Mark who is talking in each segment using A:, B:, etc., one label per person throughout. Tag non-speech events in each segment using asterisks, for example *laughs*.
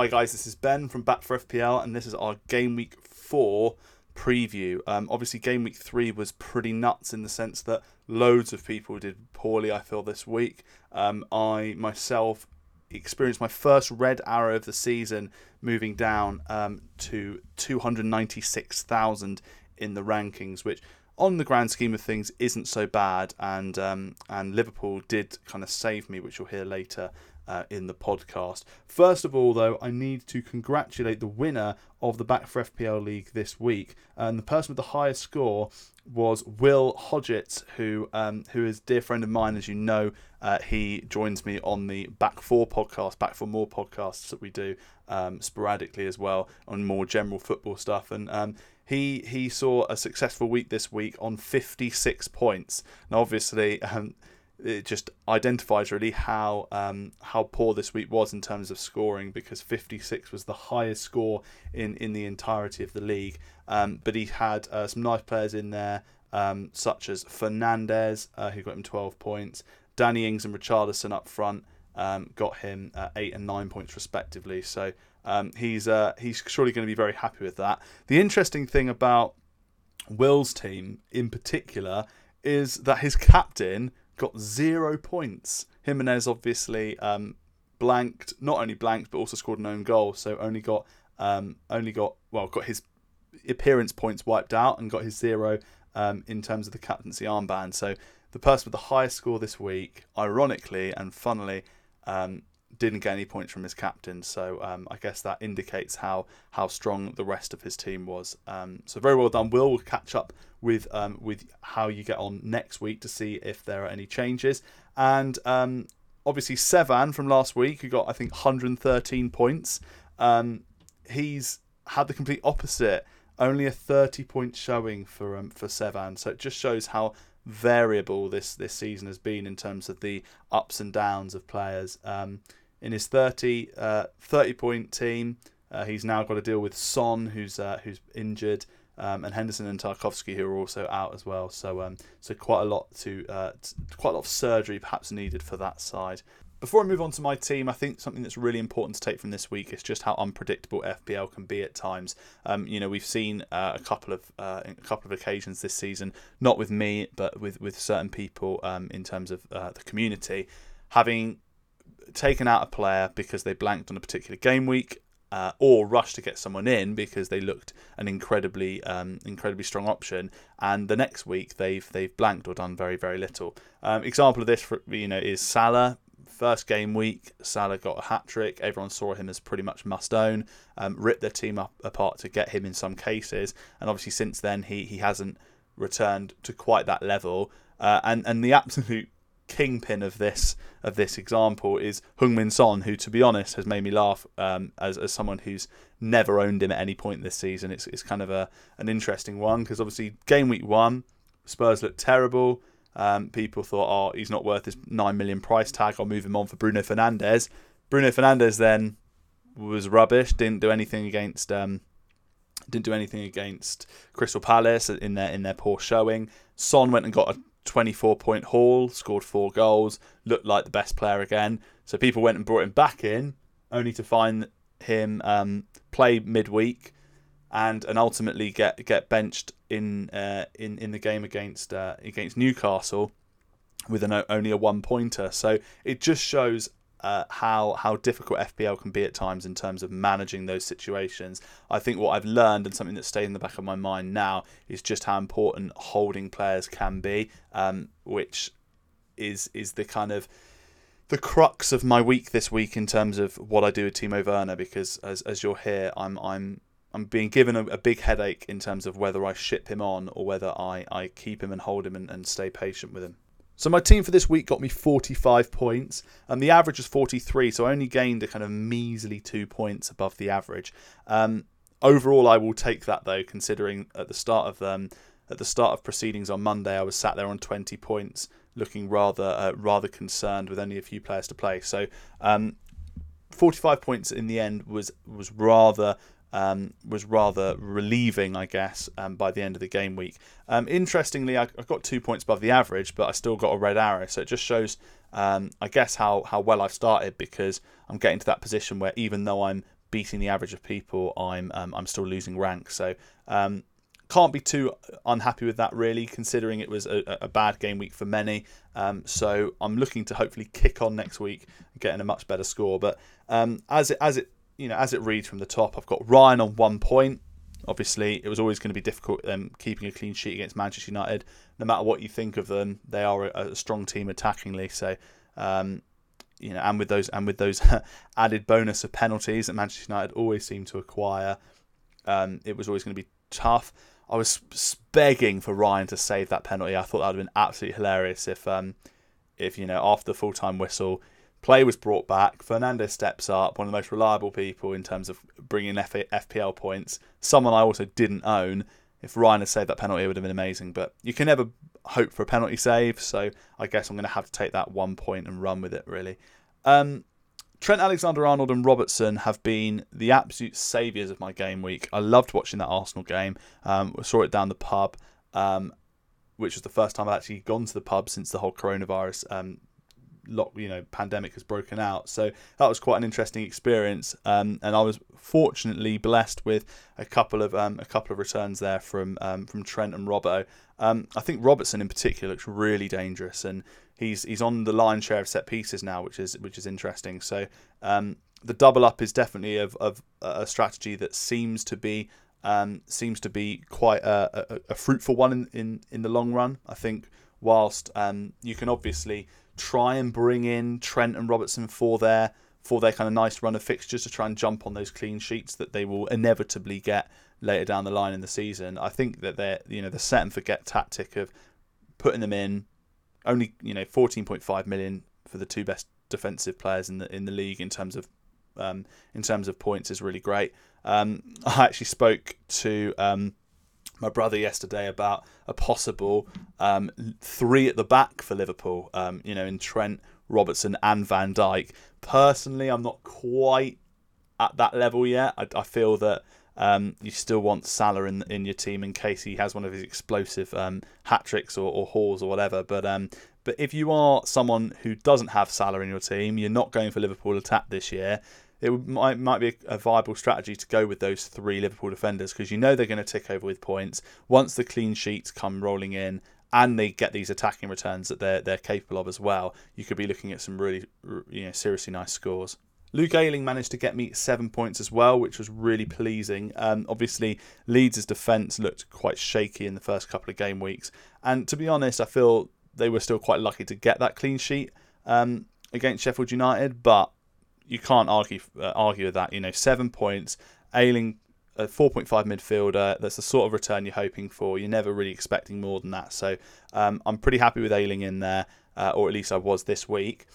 A: Hi guys, this is Ben from Back Four FPL, and this is our game week four preview. Um, obviously, game week three was pretty nuts in the sense that loads of people did poorly. I feel this week. Um, I myself experienced my first red arrow of the season, moving down um, to two hundred ninety six thousand in the rankings, which on the grand scheme of things isn't so bad and um, and Liverpool did kind of save me which you'll hear later uh, in the podcast. First of all, though, I need to congratulate the winner of the Back Four FPL League this week. And the person with the highest score was Will Hodgett, who um, who is a dear friend of mine, as you know. Uh, he joins me on the Back Four podcast, Back for More podcasts that we do um, sporadically as well on more general football stuff. And um, he he saw a successful week this week on 56 points. Now, obviously. *laughs* Um, it just identifies really how um, how poor this week was in terms of scoring because 56 was the highest score in, in the entirety of the league. Um, but he had uh, some nice players in there, um, such as Fernandes, uh, who got him 12 points, Danny Ings and Richarlison up front um, got him uh, eight and nine points respectively. So um, he's uh, he's surely going to be very happy with that. The interesting thing about Will's team in particular is that his captain got zero points. Jimenez obviously um, blanked, not only blanked but also scored an own goal, so only got um, only got well got his appearance points wiped out and got his zero um, in terms of the captaincy armband. So the person with the highest score this week, ironically and funnily, um, didn't get any points from his captain. So um, I guess that indicates how how strong the rest of his team was. Um, so very well done. Will will catch up with um, with how you get on next week to see if there are any changes. And um, obviously Sevan from last week, who got I think 113 points. Um, he's had the complete opposite. Only a 30 point showing for um, for Sevan. So it just shows how variable this this season has been in terms of the ups and downs of players. Um, in his 30, uh, 30 point team. Uh, he's now got to deal with Son, who's uh, who's injured, um, and Henderson and Tarkowski, who are also out as well. So um, so quite a lot to uh, quite a lot of surgery perhaps needed for that side. Before I move on to my team, I think something that's really important to take from this week is just how unpredictable FPL can be at times. Um, you know, we've seen uh, a couple of uh, a couple of occasions this season, not with me, but with with certain people um, in terms of uh, the community, having taken out a player because they blanked on a particular game week, uh, or rushed to get someone in because they looked an incredibly um, incredibly strong option, and the next week they've they've blanked or done very very little. Um, example of this, for, you know, is Salah. First game week, Salah got a hat trick. Everyone saw him as pretty much must own. Um, ripped their team up apart to get him in some cases, and obviously since then he he hasn't returned to quite that level. Uh, and and the *laughs* absolute kingpin of this of this example is Heung Min Son, who, to be honest, has made me laugh um, as as someone who's never owned him at any point this season. It's it's kind of a an interesting one because obviously game week one, Spurs looked terrible. Um, people thought, oh, he's not worth his nine million price tag. I'll move him on for Bruno Fernandes. Bruno Fernandes then was rubbish. Didn't do anything against. Um, didn't do anything against Crystal Palace in their in their poor showing. Son went and got a 24 point haul, scored four goals, looked like the best player again. So people went and brought him back in, only to find him um, play midweek and and ultimately get get benched in uh, in in the game against uh, against Newcastle with an only a one pointer. So it just shows uh, how how difficult FPL can be at times in terms of managing those situations. I think what I've learned and something that stayed in the back of my mind now is just how important holding players can be, um, which is is the kind of the crux of my week this week in terms of what I do with Timo Werner because as as you'll hear, I'm I'm I'm being given a, a, big headache in terms of whether I ship him on or whether I, I keep him and hold him and, and stay patient with him. So my team for this week got me 45 points, and the average was 43, so I only gained a kind of measly two points above the average. Um, overall, I will take that though, considering at the start of um, at the start of proceedings on Monday, I was sat there on 20 points, looking rather uh, rather concerned with only a few players to play. So. Um, 45 points in the end was was rather um, was rather relieving, I guess, um, by the end of the game week. Um, interestingly, I, I, got two points above the average, but I still got a red arrow. So it just shows, um, I guess, how, how well I've started because I'm getting to that position where even though I'm beating the average of people, I'm um, I'm still losing rank. So um, can't be too unhappy with that really, considering it was a, a bad game week for many. Um, so I'm looking to hopefully kick on next week, getting a much better score. But um, as it as it you know as it reads from the top, I've got Ryan on one point. Obviously, it was always going to be difficult um, keeping a clean sheet against Manchester United. No matter what you think of them, they are a, a strong team attackingly. So um, you know, and with those and with those *laughs* added bonus of penalties that Manchester United always seem to acquire, um, it was always going to be tough. I was begging for Ryan to save that penalty. I thought that would have been absolutely hilarious if, um, if you know, after the full time whistle, play was brought back. Fernandes steps up, one of the most reliable people in terms of bringing F- FPL points. Someone I also didn't own. If Ryan had saved that penalty, it would have been amazing. But you can never hope for a penalty save, so I guess I'm going to have to take that one point and run with it. Really. Um, Trent Alexander Arnold and Robertson have been the absolute saviours of my game week. I loved watching that Arsenal game. Um, I saw it down the pub, um, which was the first time I've actually gone to the pub since the whole coronavirus um, lock, you know, pandemic has broken out. So that was quite an interesting experience, um, and I was fortunately blessed with a couple of um, a couple of returns there from um, from Trent and Robbo. Um, I think Robertson in particular looks really dangerous, and he's he's on the line share of set pieces now, which is which is interesting. So um, the double up is definitely of, of a strategy that seems to be um, seems to be quite a, a, a, fruitful one in, in, in the long run. I think whilst um, you can obviously try and bring in Trent and Robertson for their for their kind of nice run of fixtures to try and jump on those clean sheets that they will inevitably get later down the line in the season. I think that they're you know the set and forget tactic of putting them in only you know 14.5 million for the two best defensive players in the in the league in terms of um, in terms of points is really great. Um, *laughs* I actually spoke to um, my brother yesterday about a possible um, three at the back for Liverpool. Um, you know, in Trent, Robertson, and Van Dijk. Personally, I'm not quite at that level yet. I, I feel that um, you still want Salah in in your team in case he has one of his explosive um, hat tricks or, or hauls or whatever. But um, but if you are someone who doesn't have Salah in your team, you're not going for Liverpool attack this year it might might be a, viable strategy to go with those three Liverpool defenders because you know they're going to tick over with points once the clean sheets come rolling in and they get these attacking returns that they're they're capable of as well. You could be looking at some really you know seriously nice scores. Luke Ayling managed to get me seven points as well, which was really pleasing. Um, obviously, Leeds' defence looked quite shaky in the first couple of game weeks, and to be honest, I feel they were still quite lucky to get that clean sheet um, against Sheffield United. But you can't argue uh, argue with that. You know, seven points, Ayling a 4.5 midfielder. That's the sort of return you're hoping for. You're never really expecting more than that. So um, I'm pretty happy with Ayling in there, uh, or at least I was this week.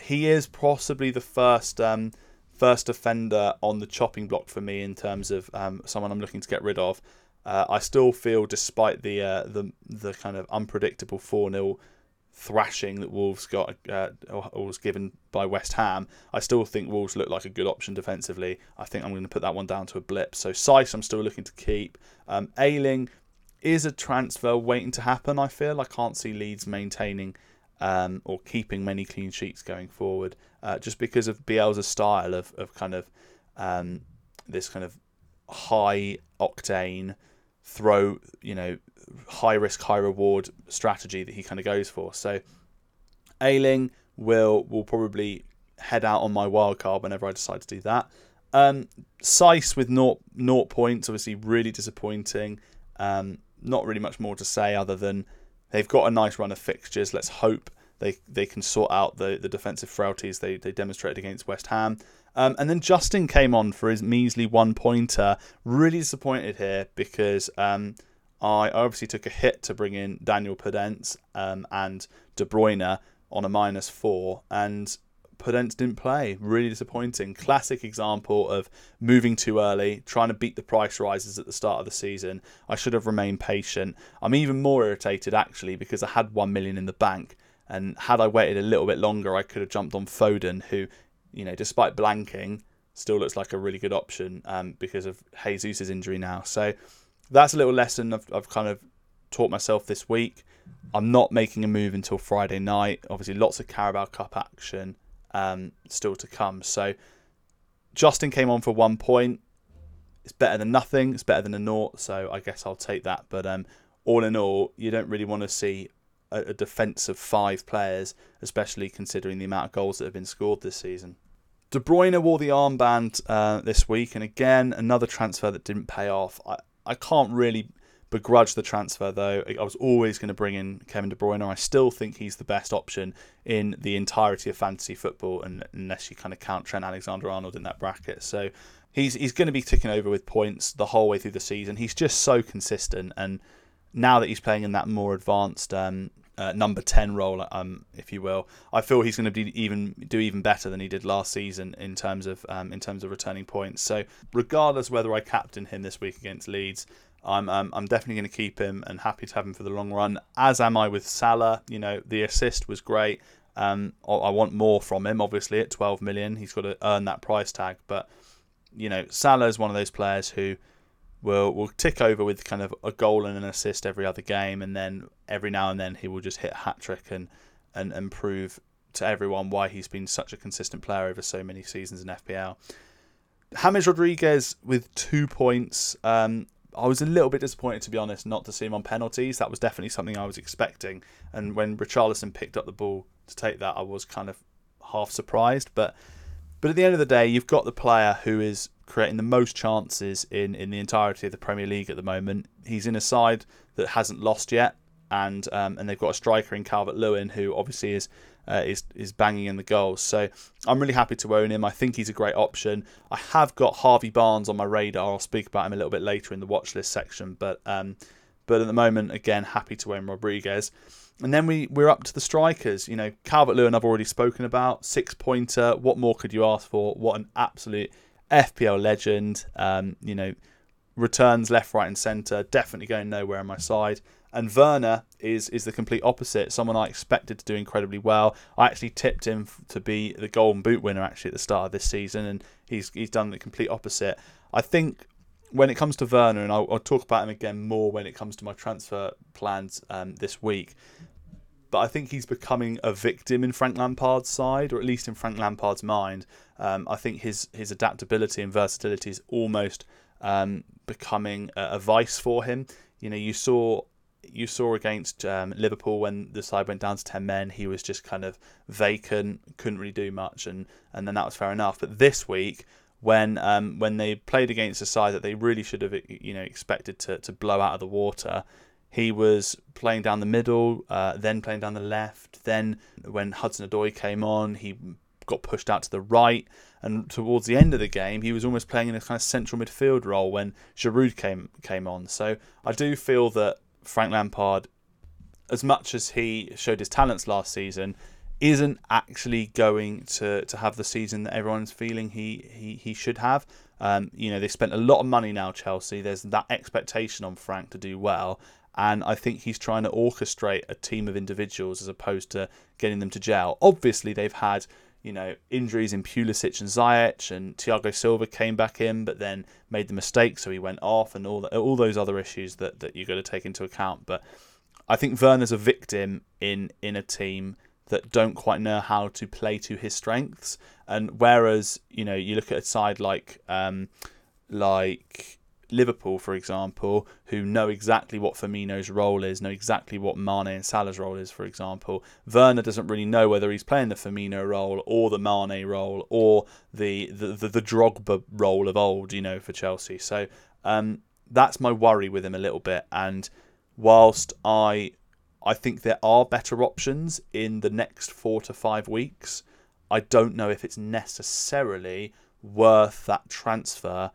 A: He is possibly the first um, first offender on the chopping block for me in terms of um, someone I'm looking to get rid of. Uh, I still feel, despite the uh, the the kind of unpredictable four 0 thrashing that Wolves got uh, or was given by West Ham, I still think Wolves look like a good option defensively. I think I'm going to put that one down to a blip. So Saïss, I'm still looking to keep. Um, Ayling is a transfer waiting to happen. I feel I can't see Leeds maintaining um, or keeping many clean sheets going forward, uh, just because of Bielsa's style of of kind of um, this kind of high octane throw, you know, high risk, high reward strategy that he kind of goes for. So Ayling will will probably head out on my wild card whenever I decide to do that. Um, Saïss with naught, naught points, obviously really disappointing. Um, not really much more to say other than they've got a nice run of fixtures. Let's hope they they can sort out the, the defensive frailties they, they demonstrated against West Ham. Um, and then Justin came on for his measly one pointer. Really disappointed here because um, I obviously took a hit to bring in Daniel Podence um, and De Bruyne on a minus four, and Podence didn't play. Really disappointing. Classic example of moving too early, trying to beat the price rises at the start of the season. I should have remained patient. I'm even more irritated actually because I had one million in the bank, and had I waited a little bit longer, I could have jumped on Foden, who, you know, despite blanking, still looks like a really good option um, because of Jesus' injury now. So that's a little lesson I've, I've kind of taught myself this week. I'm not making a move until Friday night. Obviously, lots of Carabao Cup action um, still to come. So Justin came on for one point. It's better than nothing. It's better than a naught. So I guess I'll take that. But um, all in all, you don't really want to see a, a defence of five players, especially considering the amount of goals that have been scored this season. De Bruyne wore the armband uh, this week, and again, another transfer that didn't pay off. I, I can't really begrudge the transfer, though. I was always going to bring in Kevin De Bruyne. I still think he's the best option in the entirety of fantasy football, and unless you kind of count Trent Alexander Arnold in that bracket. So he's he's going to be ticking over with points the whole way through the season. He's just so consistent, and now that he's playing in that more advanced um, uh, number 10 role, um, if you will. I feel he's going to be even do even better than he did last season in terms of um, in terms of returning points. So regardless whether I captain him this week against Leeds, I'm um, I'm definitely going to keep him and happy to have him for the long run. As am I with Salah. You know the assist was great. Um, I want more from him. Obviously at 12 million, he's got to earn that price tag. But you know Salah is one of those players who will will tick over with kind of a goal and an assist every other game, and then every now and then he will just hit a hat trick and, and and prove to everyone why he's been such a consistent player over so many seasons in FPL. James Rodriguez with two points. Um, I was a little bit disappointed, to be honest, not to see him on penalties. That was definitely something I was expecting. And when Richarlison picked up the ball to take that, I was kind of half surprised. But but at the end of the day, you've got the player who is creating the most chances in, in the entirety of the Premier League at the moment. He's in a side that hasn't lost yet, and um, and they've got a striker in Calvert Lewin who obviously is. Uh, is is banging in the goals, so I'm really happy to own him. I think he's a great option. I have got Harvey Barnes on my radar. I'll speak about him a little bit later in the watch list section, but um, but at the moment, again, happy to own Rodriguez. And then we, we're up to the strikers. You know, Calvert Lewin, I've already spoken about. Six pointer. What more could you ask for? What an absolute FPL legend. Um, you know, returns left, right, and centre. Definitely going nowhere on my side. And Werner is is the complete opposite. Someone I expected to do incredibly well. I actually tipped him to be the Golden Boot winner actually at the start of this season, and he's he's done the complete opposite. I think when it comes to Werner, and I'll, I'll talk about him again more when it comes to my transfer plans um, this week but I think he's becoming a victim in Frank Lampard's side, or at least in Frank Lampard's mind. Um, I think his his adaptability and versatility is almost um, becoming a, a, vice for him. You know, you saw you saw against um, Liverpool when the side went down to ten men, he was just kind of vacant, couldn't really do much, and and then that was fair enough. But this week. When um, when they played against a side that they really should have you know expected to, to blow out of the water, he was playing down the middle, uh, then playing down the left. Then, when Hudson Odoi came on, he got pushed out to the right. And towards the end of the game, he was almost playing in a kind of central midfield role when Giroud came came on. So I do feel that Frank Lampard, as much as he showed his talents last season, isn't actually going to, to have the season that everyone's feeling he, he, he should have. Um, you know, they spent a lot of money now, Chelsea. There's that expectation on Frank to do well and I think he's trying to orchestrate a team of individuals as opposed to getting them to gel. Obviously, they've had you know injuries in Pulisic and Ziyech, and Thiago Silva came back in, but then made the mistake, so he went off, and all the, all those other issues that that you've got to take into account. But I think Werner's a victim in in a team that don't quite know how to play to his strengths, and whereas you know you look at a side like um, like Liverpool, for example, who know exactly what Firmino's role is, know exactly what Mane and Salah's role is, for example. Werner doesn't really know whether he's playing the Firmino role or the Mane role or the the, the, the Drogba role of old, you know, for Chelsea. So um, that's my worry with him a little bit. And whilst I I think there are better options in the next four to five weeks, I don't know if it's necessarily worth that transfer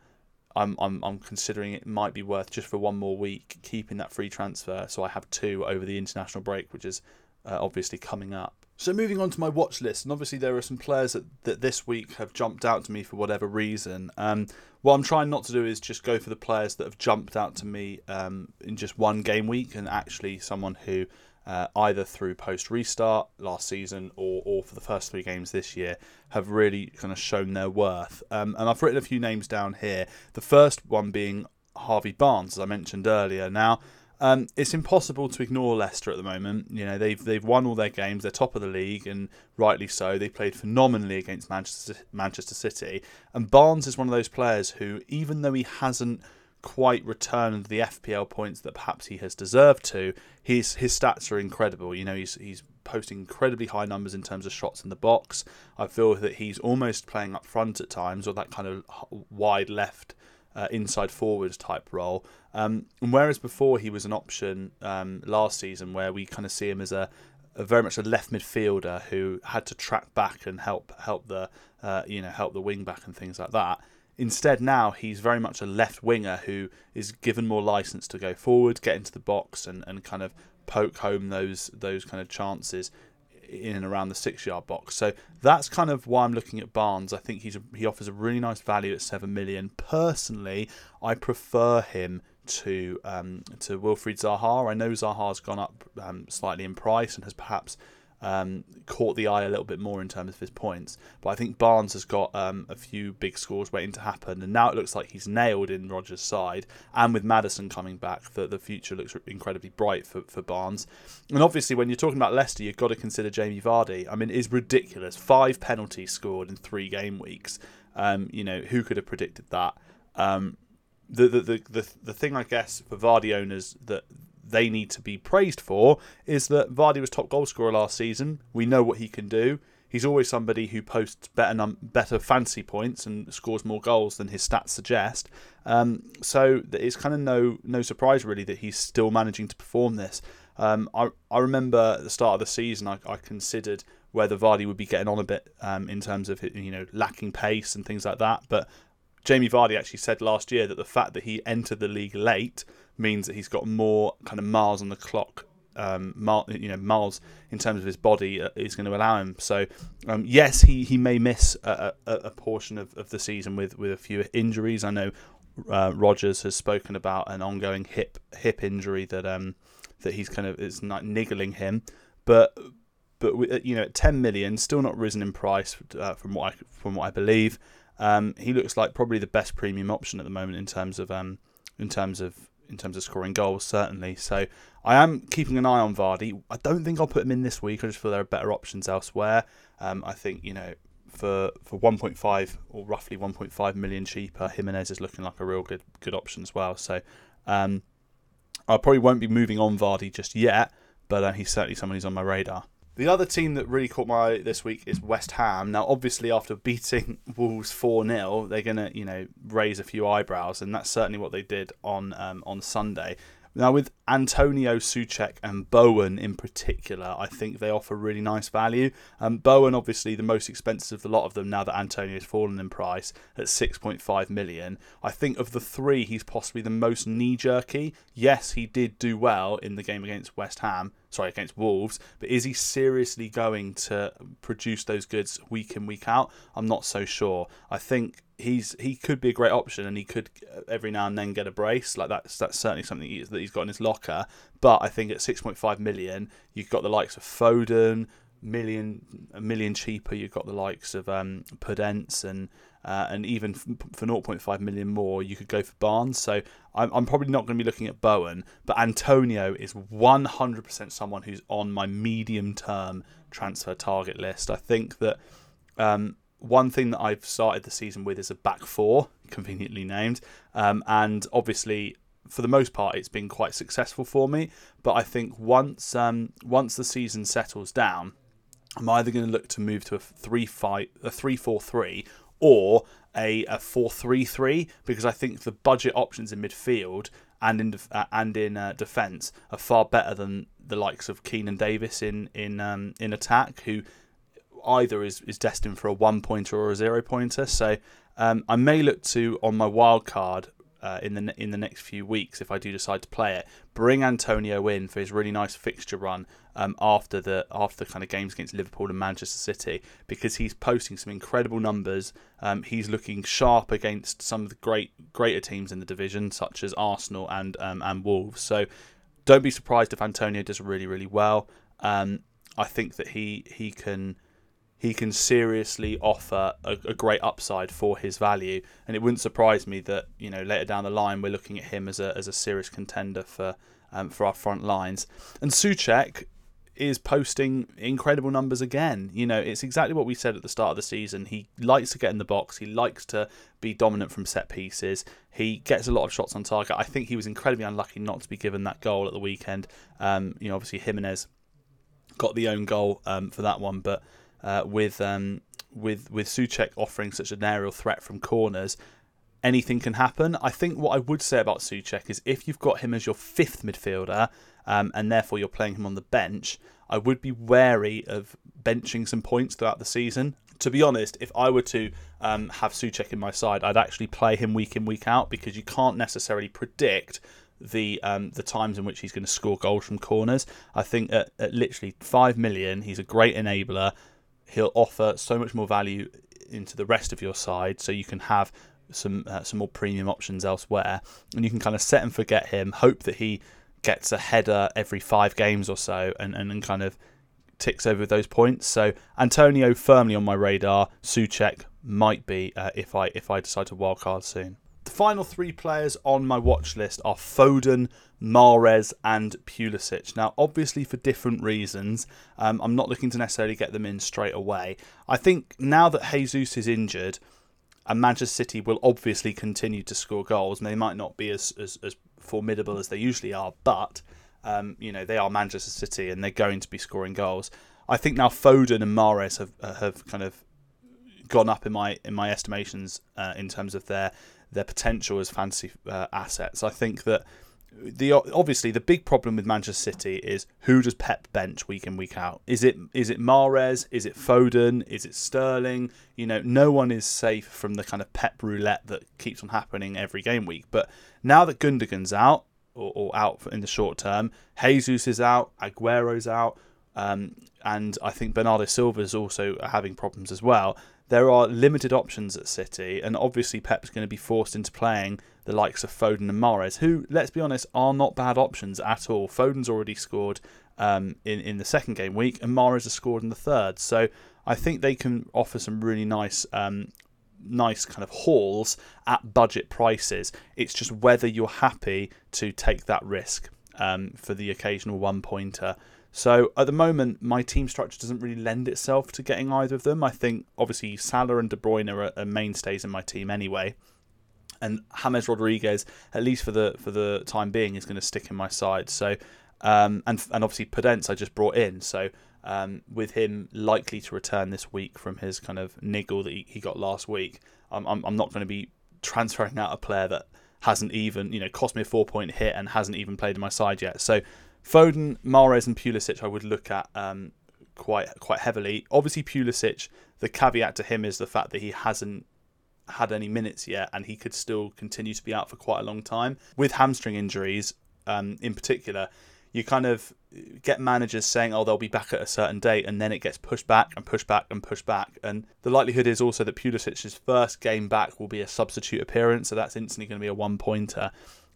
A: I'm, I'm, I'm considering it might be worth just for one more week keeping that free transfer. So I have two over the international break, which is uh, obviously coming up. So moving on to my watch list, and obviously there are some players that, that this week have jumped out to me for whatever reason. Um, what I'm trying not to do is just go for the players that have jumped out to me um, in just one game week, and actually someone who uh, either through post restart last season or, or for the first three games this year, have really kind of shown their worth. Um, and I've written a few names down here. The first one being Harvey Barnes, as I mentioned earlier. Now, Um, it's impossible to ignore Leicester at the moment. You know they've they've won all their games. They're top of the league, and rightly so. They played phenomenally against Manchester Manchester City. And Barnes is one of those players who, even though he hasn't quite returned the FPL points that perhaps he has deserved to, his his stats are incredible. You know he's he's posting incredibly high numbers in terms of shots in the box. I feel that he's almost playing up front at times, or that kind of wide left uh, inside forward type role. Um, and whereas before he was an option um, last season, where we kind of see him as a, a, very much a left midfielder who had to track back and help help the uh, you know help the wing back and things like that. Instead, now he's very much a left winger who is given more license to go forward, get into the box, and, and kind of poke home those those kind of chances in and around the six yard box. So that's kind of why I'm looking at Barnes. I think he's a, he offers a really nice value at seven million. Personally, I prefer him to um, to Wilfried Zaha. I know Zaha's gone up um, slightly in price and has perhaps um, caught the eye a little bit more in terms of his points. But I think Barnes has got um, a few big scores waiting to happen, and now it looks like he's nailed in Rodgers' side. And with Maddison coming back, the, the future looks incredibly bright for, for Barnes. And obviously, when you're talking about Leicester, you've got to consider Jamie Vardy. I mean, it's ridiculous. Five penalties scored in three game weeks. Um, you know, who could have predicted that? Um, the, the, the, the, the thing, I guess, for Vardy owners that they need to be praised for is that Vardy was top goal scorer last season. We know what he can do. He's always somebody who posts better num- better fancy points and scores more goals than his stats suggest. Um, so it's kind of no no surprise really that he's still managing to perform this. Um, I I remember at the start of the season I, I considered whether Vardy would be getting on a bit um, in terms of you know lacking pace and things like that, but Jamie Vardy actually said last year that the fact that he entered the league late means that he's got more kind of miles on the clock. Um, you know, miles in terms of his body uh, is going to allow him. So, um, yes, he, he may miss a, a, a, portion of, of the season with, with a few injuries. I know uh, Rodgers has spoken about an ongoing hip hip injury that um that he's kind of is not niggling him, but but you know, at 10 million, still not risen in price uh, from what I from what I believe. Um, he looks like probably the best premium option at the moment in terms of um, in terms of in terms of scoring goals, certainly. So I am keeping an eye on Vardy. I don't think I'll put him in this week. I just feel there are better options elsewhere. Um, I think you know for for 1.5 or roughly 1.5 million cheaper, Jimenez is looking like a real good good option as well. So um, I probably won't be moving on Vardy just yet, but uh, he's certainly someone who's on my radar. The other team that really caught my eye this week is West Ham. Now, obviously, after *laughs* beating Wolves four 0 they're gonna you know raise a few eyebrows, and that's certainly what they did on um, on Sunday. Now, with Antonio Soucek and Bowen in particular, I think they offer really nice value. Um, Bowen, obviously, the most expensive of the lot of them now that Antonio's fallen in price at 6.5 million. I think of the three, he's possibly the most knee jerky. Yes, he did do well in the game against West Ham, sorry, against Wolves, but is he seriously going to produce those goods week in, week out? I'm not so sure. I think he's he could be a great option, and he could uh, every now and then get a brace. Like that's that's certainly something that he's got in his locker. But I think at six point five million, you've got the likes of Foden, million a million cheaper. You've got the likes of um, Podence and. Uh, and even for 0.5 million more, you could go for Barnes. So I'm, I'm probably not going to be looking at Bowen, but Antonio is 100% someone who's on my medium term transfer target list. I think that um, one thing that I've started the season with is a back four, conveniently named, um, and obviously for the most part it's been quite successful for me. But I think once um, once the season settles down, I'm either going to look to move to a three five a three four three or a, a four three three because I think the budget options in midfield and in uh, and in uh, defence are far better than the likes of Keinan Davis in in um, in attack who either is, is destined for a one pointer or a zero pointer. So um, I may look to on my wild card uh, in the in the next few weeks if I do decide to play it. Bring Antonio in for his really nice fixture run um, after the after the kind of games against Liverpool and Manchester City because he's posting some incredible numbers. Um, he's looking sharp against some of the great greater teams in the division such as Arsenal and um, and Wolves. So don't be surprised if Antonio does really really well. Um, I think that he he can he can seriously offer a, a, great upside for his value. And it wouldn't surprise me that you know later down the line we're looking at him as a as a serious contender for um, for our front lines. And Soucek is posting incredible numbers again. You know, it's exactly what we said at the start of the season. He likes to get in the box. He likes to be dominant from set pieces. He gets a lot of shots on target. I think he was incredibly unlucky not to be given that goal at the weekend. Um, you know, obviously Jimenez got the own goal um, for that one, but uh, with um, with with Soucek offering such an aerial threat from corners, anything can happen. I think what I would say about Soucek is if you've got him as your fifth midfielder um, and therefore you're playing him on the bench, I would be wary of benching some points throughout the season. To be honest, if I were to um, have Soucek in my side, I'd actually play him week in week out because you can't necessarily predict the um, the times in which he's going to score goals from corners. I think at, at literally five million, he's a great enabler. He'll offer so much more value into the rest of your side, so you can have some uh, some more premium options elsewhere, and you can kind of set and forget him. Hope that he gets a header every five games or so, and and, and kind of ticks over those points. So Antonio firmly on my radar. Soucek might be uh, if I if I decide to wildcard soon. Final three players on my watch list are Foden, Mahrez, and Pulisic. Now, obviously, for different reasons, um, I'm not looking to necessarily get them in straight away. I think now that Jesus is injured, and Manchester City will obviously continue to score goals, and they might not be as, as, as formidable as they usually are, but um, you know they are Manchester City and they're going to be scoring goals. I think now Foden and Mahrez have uh, have kind of gone up in my in my estimations uh, in terms of their their potential as fantasy uh, assets. I think that the obviously the big problem with Manchester City is who does Pep bench week in week out? Is it is it Mahrez? Is it Foden? Is it Sterling? You know, no one is safe from the kind of Pep roulette that keeps on happening every game week. But now that Gundogan's out or, or out in the short term, Jesus is out, Aguero's out, um, and I think Bernardo Silva is also having problems as well there are limited options at City, and obviously Pep's going to be forced into playing the likes of Foden and Mahrez, who, let's be honest, are not bad options at all. Foden's already scored um, in in the second game week, and Mahrez has scored in the third. So I think they can offer some really nice. Um, nice kind of hauls at budget prices. It's just whether you're happy to take that risk um, for the occasional one pointer. So at the moment, my team structure doesn't really lend itself to getting either of them. I think obviously Salah and De Bruyne are, are mainstays in my team anyway, and James Rodriguez, at least for the for the time being, is going to stick in my side. So um, and and obviously Podence I just brought in. So um, with him likely to return this week from his kind of niggle that he, he got last week, I'm, I'm, I'm not going to be transferring out a player that hasn't even you know cost me a four point hit and hasn't even played in my side yet. So Foden, Mahrez, and Pulisic I would look at um, quite quite heavily. Obviously, Pulisic. The caveat to him is the fact that he hasn't had any minutes yet, and he could still continue to be out for quite a long time with hamstring injuries. Um, in particular, you kind of get managers saying, "Oh, they'll be back at a certain date," and then it gets pushed back and pushed back and pushed back. And the likelihood is also that Pulisic's first game back will be a substitute appearance, so that's instantly going to be a one pointer.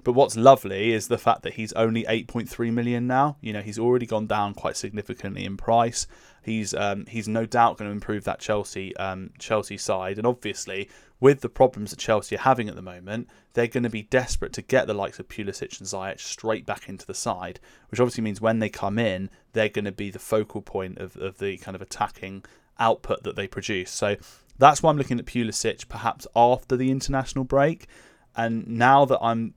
A: But what's lovely is the fact that he's only 8.3 million now. You know, he's already gone down quite significantly in price. He's um, he's no doubt going to improve that Chelsea um, Chelsea side, and obviously with the problems that Chelsea are having at the moment, they're going to be desperate to get the likes of Pulisic and Ziyech straight back into the side, which obviously means when they come in, they're going to be the focal point of, of the kind of attacking output that they produce. So that's why I'm looking at Pulisic perhaps after the international break. And now that I'm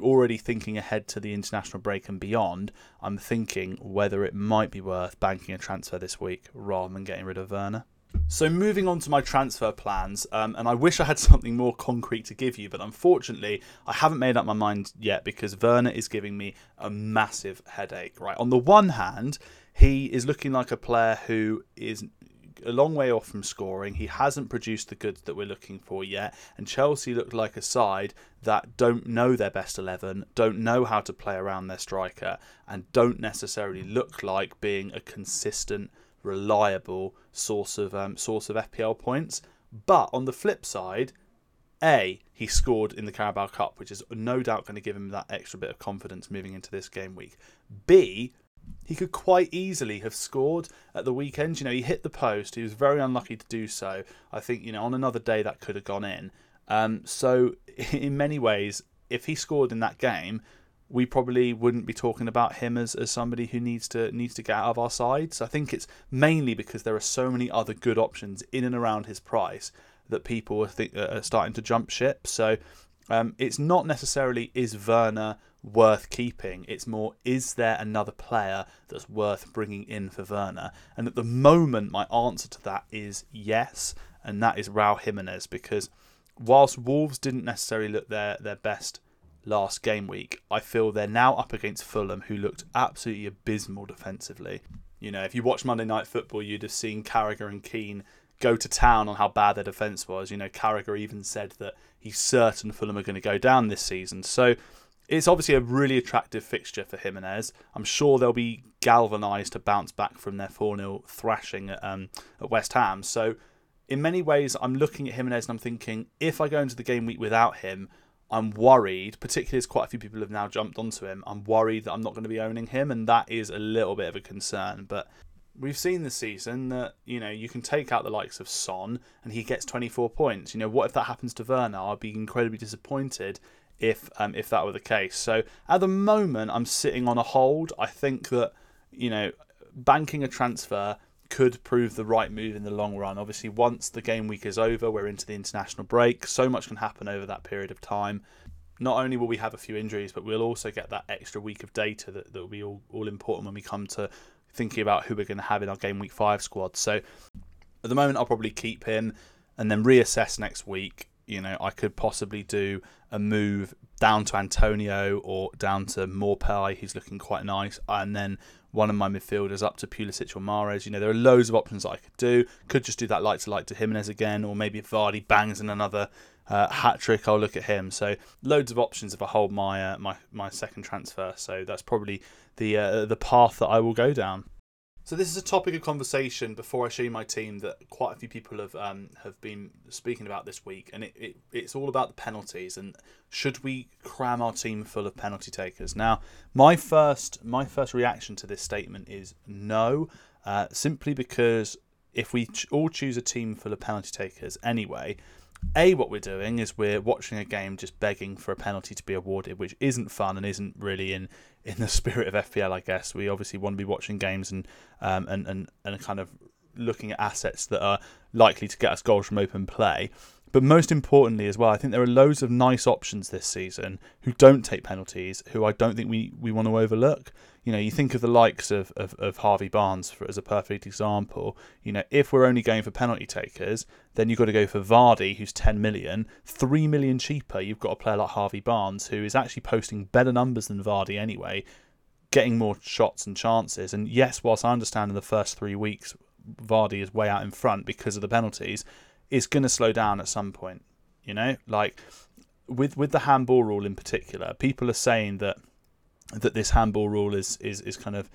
A: already thinking ahead to the international break and beyond, I'm thinking whether it might be worth banking a transfer this week rather than getting rid of Werner. So moving on to my transfer plans, um, and I wish I had *laughs* something more concrete to give you, but unfortunately I haven't made up my mind yet because Werner is giving me a massive headache. Right, on the one hand, he is looking like a player who is a long way off from scoring. He hasn't produced the goods that we're looking for yet. And Chelsea looked like a side that don't know their best 11, don't know how to play around their striker, and don't necessarily look like being a consistent, reliable source of um, source of FPL points. But on the flip side, a, he scored in the Carabao Cup, which is no doubt going to give him that extra bit of confidence moving into this game week. B, he could quite easily have scored at the weekend. You know, he hit the post. He was very unlucky to do so. I think, you know, on another day that could have gone in. Um, so, *laughs* in many ways, if he scored in that game, we probably wouldn't be talking about him as, as somebody who needs to needs to get out of our side. So I think it's mainly because there are so many other good options in and around his price that people are, th- are starting to jump ship. So um, it's not necessarily is Werner worth keeping. It's more is there another player that's worth bringing in for Werner? And at the moment, my answer to that is yes, and that is Raul Jimenez because whilst Wolves didn't necessarily look their their best last game week, I feel they're now up against Fulham, who looked absolutely abysmal defensively. You know, if you watch Monday Night Football, you'd have seen Carragher and Keane go to town on how bad their defence was. You know, Carragher even said that he's certain Fulham are going to go down this season. So it's obviously a really attractive fixture for Jimenez. I'm sure they'll be galvanised to bounce back from their 4 0 thrashing at, um, at West Ham. So, in many ways, I'm looking at Jimenez and I'm thinking if I go into the game week without him, I'm worried, particularly as quite a few people have now jumped onto him. I'm worried that I'm not going to be owning him, and that is a little bit of a concern. But we've seen this season that you know you can take out the likes of Son, and he gets 24 points. You know, what if that happens to Werner? I'd be incredibly disappointed if um, if that were the case. So at the moment, I'm sitting on a hold. I think that you know banking a transfer could prove the right move in the long run. Obviously, once the game week is over, we're into the international break. So much can happen over that period of time. Not only will we have a few injuries, but we'll also get that extra week of data that, that will be all, all important when we come to thinking about who we're going to have in our game week five squad. So at the moment, I'll probably keep him and then reassess next week. You know, I could possibly do a move down to Antonio or down to Maupay, who's looking quite nice, and then one of my midfielders up to Pulisic or Mahrez. You know, there are loads of options that I could do. Could just do that light to light to Jimenez again, or maybe if Vardy bangs in another uh, hat trick, I'll look at him. So loads of options if I hold my uh, my my second transfer. So that's probably the uh, the path that I will go down. So this is a topic of conversation before I show you my team that quite a few people have um, have been speaking about this week, and it, it, it's all about the penalties and should we cram our team full of penalty takers? Now, my first my first reaction to this statement is no, uh, simply because if we ch- all choose a team full of penalty takers anyway, a what we're doing is we're watching a game just begging for a penalty to be awarded, which isn't fun and isn't really in in the spirit of FPL, I guess. We obviously want to be watching games and um, and, and and kind of looking at assets that are likely to get us goals from open play. But most importantly, as well, I think there are loads of nice options this season who don't take penalties, who I don't think we, we want to overlook. You know, you think of the likes of, of, of Harvey Barnes for, as a perfect example. You know, if we're only going for penalty takers, then you've got to go for Vardy, who's 10 million. 3 million cheaper, you've got a player like Harvey Barnes, who is actually posting better numbers than Vardy anyway, getting more shots and chances. And yes, whilst I understand in the first three weeks, Vardy is way out in front because of the penalties it's going to slow down at some point. You know, like with with the handball rule in particular, people are saying that that this handball rule is is is kind of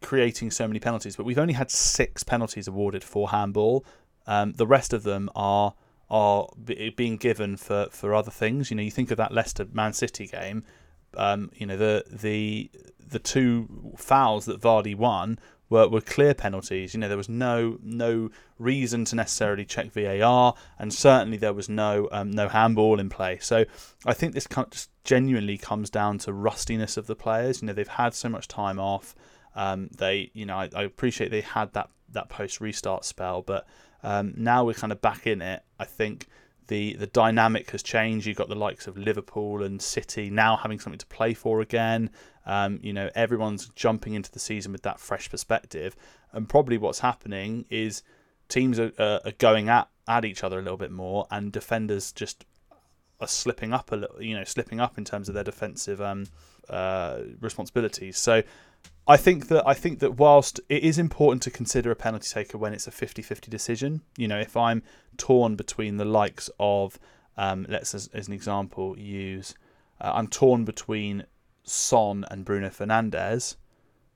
A: creating so many penalties, but we've only had six penalties awarded for handball. Um, the rest of them are are being given for, for other things. You know, you think of that Leicester Man City game. Um, you know the the the two fouls that Vardy won were, were clear penalties. You know, there was no no reason to necessarily check VAR, and certainly there was no um, no handball in play. So I think this just genuinely comes down to rustiness of the players. You know, they've had so much time off. Um, they, you know, I, I, appreciate they had that that post restart spell, but um, now we're kind of back in it. I think the the dynamic has changed. You've got the likes of Liverpool and City now having something to play for again. Um, you know, everyone's jumping into the season with that fresh perspective, and probably what's happening is teams are, uh, are going at at each other a little bit more, and defenders just are slipping up a little. You know, slipping up in terms of their defensive um, uh, responsibilities. So I think that I think that whilst it is important to consider a penalty taker when it's a 50-50 decision, you know, if I'm torn between the likes of, um, let's as, as, an example use, uh, I'm torn between Son and Bruno Fernandes,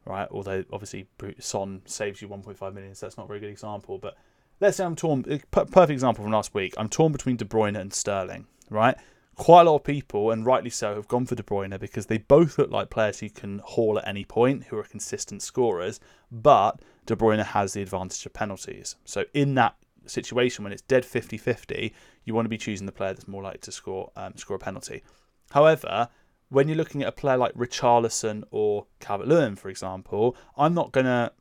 A: right? Although obviously Son saves you 1.5 million, so that's not a very good example. But let's say I'm torn. Perfect example from last week. I'm torn between De Bruyne and Sterling, right? Quite a lot of people, and rightly so, have gone for De Bruyne because they both look like players who can haul at any point, who are consistent scorers, but De Bruyne has the advantage of penalties. So in that situation, when it's dead 50-50, you want to be choosing the player that's more likely to score um, score a penalty. However, when you're looking at a player like Richarlison or Calvert Lewin, for example, I'm not going to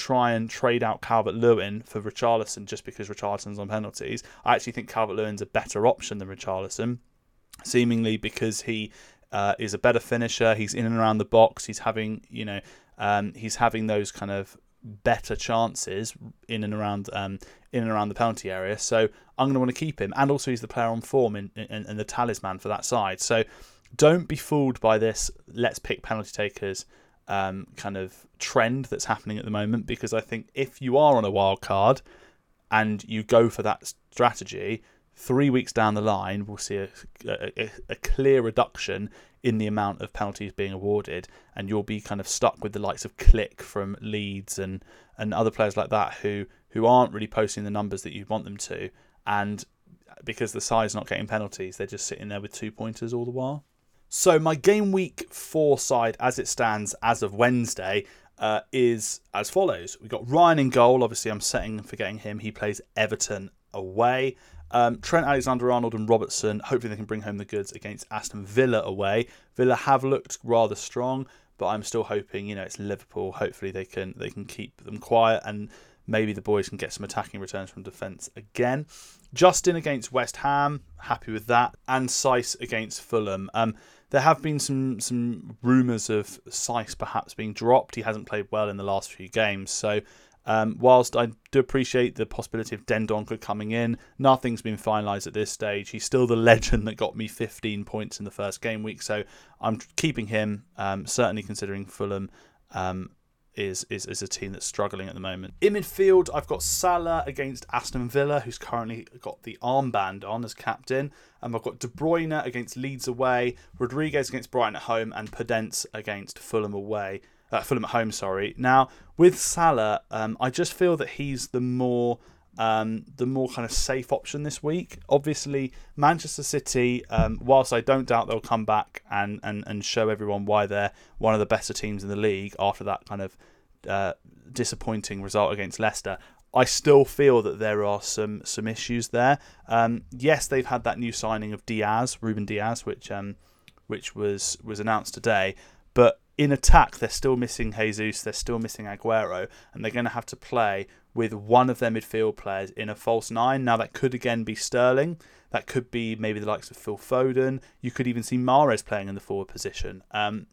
A: try and trade out Calvert Lewin for Richarlison just because Richarlison's on penalties. I actually think Calvert Lewin's a better option than Richarlison, seemingly because he uh, is a better finisher. He's in and around the box. He's having, you know, um, he's having those kind of better chances in and around um, in and around the penalty area. So I'm going to want to keep him, and also he's the player on form and in, the talisman for that side. So don't be fooled by this. Let's pick penalty takers um, kind of trend that's happening at the moment because I think if you are on a wild card and you go for that strategy, three weeks down the line, we'll see a, a, a, clear reduction in the amount of penalties being awarded, and you'll be kind of stuck with the likes of Klich from Leeds and, and other players like that who, who aren't really posting the numbers that you want them to. And because the side's not getting penalties, they're just sitting there with two pointers all the while. So my game week four side, as it stands as of Wednesday, uh, is as follows. We've got Ryan in goal. Obviously, I'm setting for getting him. He plays Everton away. Um, Trent Alexander-Arnold and Robertson. Hopefully, they can bring home the goods against Aston Villa away. Villa have looked rather strong, but I'm still hoping. You know, it's Liverpool. Hopefully, they can they can keep them quiet and maybe the boys can get some attacking returns from defence again. Justin against West Ham, happy with that, and Saïss against Fulham. Um, there have been some some rumours of Saïss perhaps being dropped. He hasn't played well in the last few games, so. Um, whilst I do appreciate the possibility of Dendoncker coming in, nothing's been finalised at this stage. He's still the *laughs* legend that got me 15 points in the first game week, so I'm keeping him. Um, certainly considering Fulham um, is, is is a team that's struggling at the moment. In midfield, I've got Salah against Aston Villa, who's currently got the armband on as captain. And I've got De Bruyne against Leeds away, Rodriguez against Brighton at home, and Podence against Fulham away. Uh, Fulham at home, sorry. Now with Salah, um, I just feel that he's the more um, the more kind of safe option this week. Obviously, Manchester City, um, whilst I don't doubt they'll come back and, and, and show everyone why they're one of the better teams in the league after that kind of uh, disappointing result against Leicester, I still feel that there are some some issues there. Um, yes, they've had that new signing of Dias, Ruben Dias, which um, which was was announced today, but in attack, they're still missing Jesus, they're still missing Aguero, and they're going to have to play with one of their midfield players in a false nine. Now, that could again be Sterling, that could be maybe the likes of Phil Foden. You could even see Mahrez playing in the forward position, um,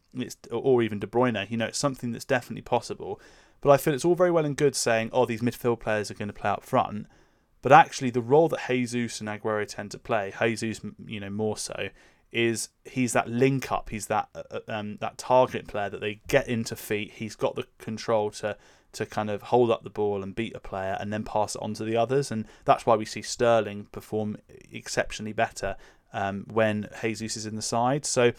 A: or even De Bruyne. You know, it's something that's definitely possible. But I feel it's all very well and good saying, oh, these midfield players are going to play up front. But actually, the role that Jesus and Aguero tend to play, Jesus, you know, more so, is he's that link up, he's that uh, uh, um, that target player that they get into feet. He's got the control to to kind of hold up the ball and beat a player and then pass it on to the others, and that's why we see Sterling perform exceptionally better um, when Jesus is in the side. So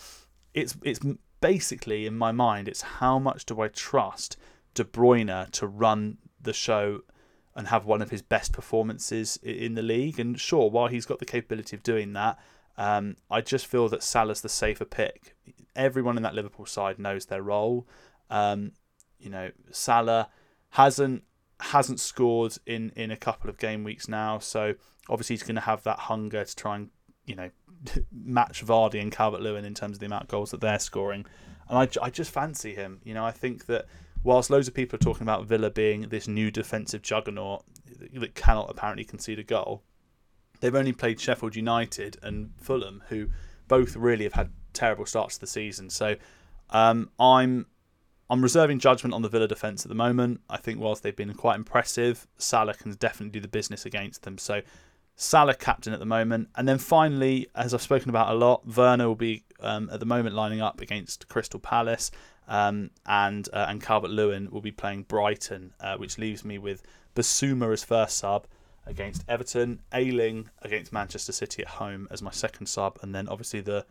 A: it's it's basically in my mind, it's how much do I trust De Bruyne to run the show and have one of his best performances in the league. And sure, while he's got the capability of doing that, um, I just feel that Salah's the safer pick. Everyone in that Liverpool side knows their role. Um, you know, Salah hasn't hasn't scored in in a couple of game weeks now, so obviously he's going to have that hunger to try and you know *laughs* match Vardy and Calvert Lewin in terms of the amount of goals that they're scoring. And I, I just fancy him. You know, I think that whilst loads of people are talking about Villa being this new defensive juggernaut that cannot apparently concede a goal, they've only played Sheffield United and Fulham, who both really have had terrible starts to the season. So um, I'm I'm reserving judgment on the Villa defence at the moment. I think whilst they've been quite impressive, Salah can definitely do the business against them. So Salah captain at the moment, and then finally, as I've spoken about a lot, Werner will be um, at the moment lining up against Crystal Palace, um, and uh, and Calvert Lewin will be playing Brighton, uh, which leaves me with Bissouma as first sub against Everton, Ayling against Manchester City at home as my second sub, and then obviously the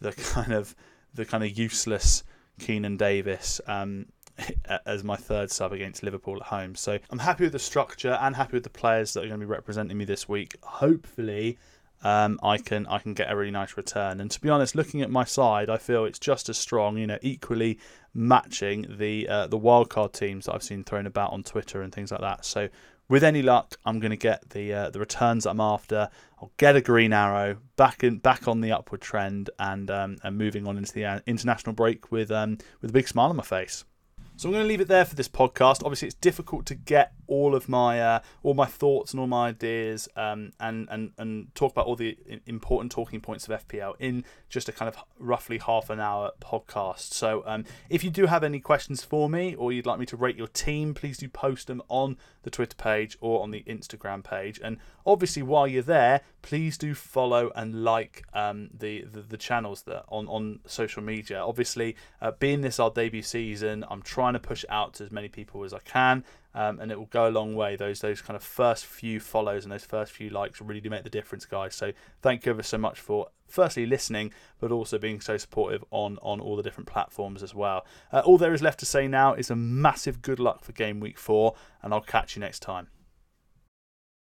A: the *laughs* kind of the kind of useless Keinan Davis um, *laughs* as my third sub against Liverpool at home. So I'm happy with the structure and happy with the players that are going to be representing me this week. Hopefully, um, I can I can get a really nice return. And to be honest, looking at my side, I feel it's just as strong. You know, equally matching the uh, the wildcard teams that I've seen thrown about on Twitter and things like that. So with any luck, I'm going to get the uh, the returns I'm after. I'll get a green arrow back in back on the upward trend and um, and moving on into the uh, international break with um, with a big smile on my face. So I'm going to leave it there for this podcast. Obviously, it's difficult to get all of my uh, all my thoughts and all my ideas um, and and and talk about all the important talking points of FPL in just a kind of roughly half an hour podcast. So um, if you do have any questions for me or you'd like me to rate your team, please do post them on the Twitter page or on the Instagram page. And obviously, while you're there, please do follow and like um, the, the, the channels that on on social media. Obviously, uh, being this our debut season, I'm trying to push out to as many people as I can. Um, and it will go a long way. Those those kind of first few follows and those first few likes really do make the difference, guys. So thank you ever so much for firstly listening, but also being so supportive on on all the different platforms as well. Uh, all there is left to say now is a massive good luck for game week four, and I'll catch you next time.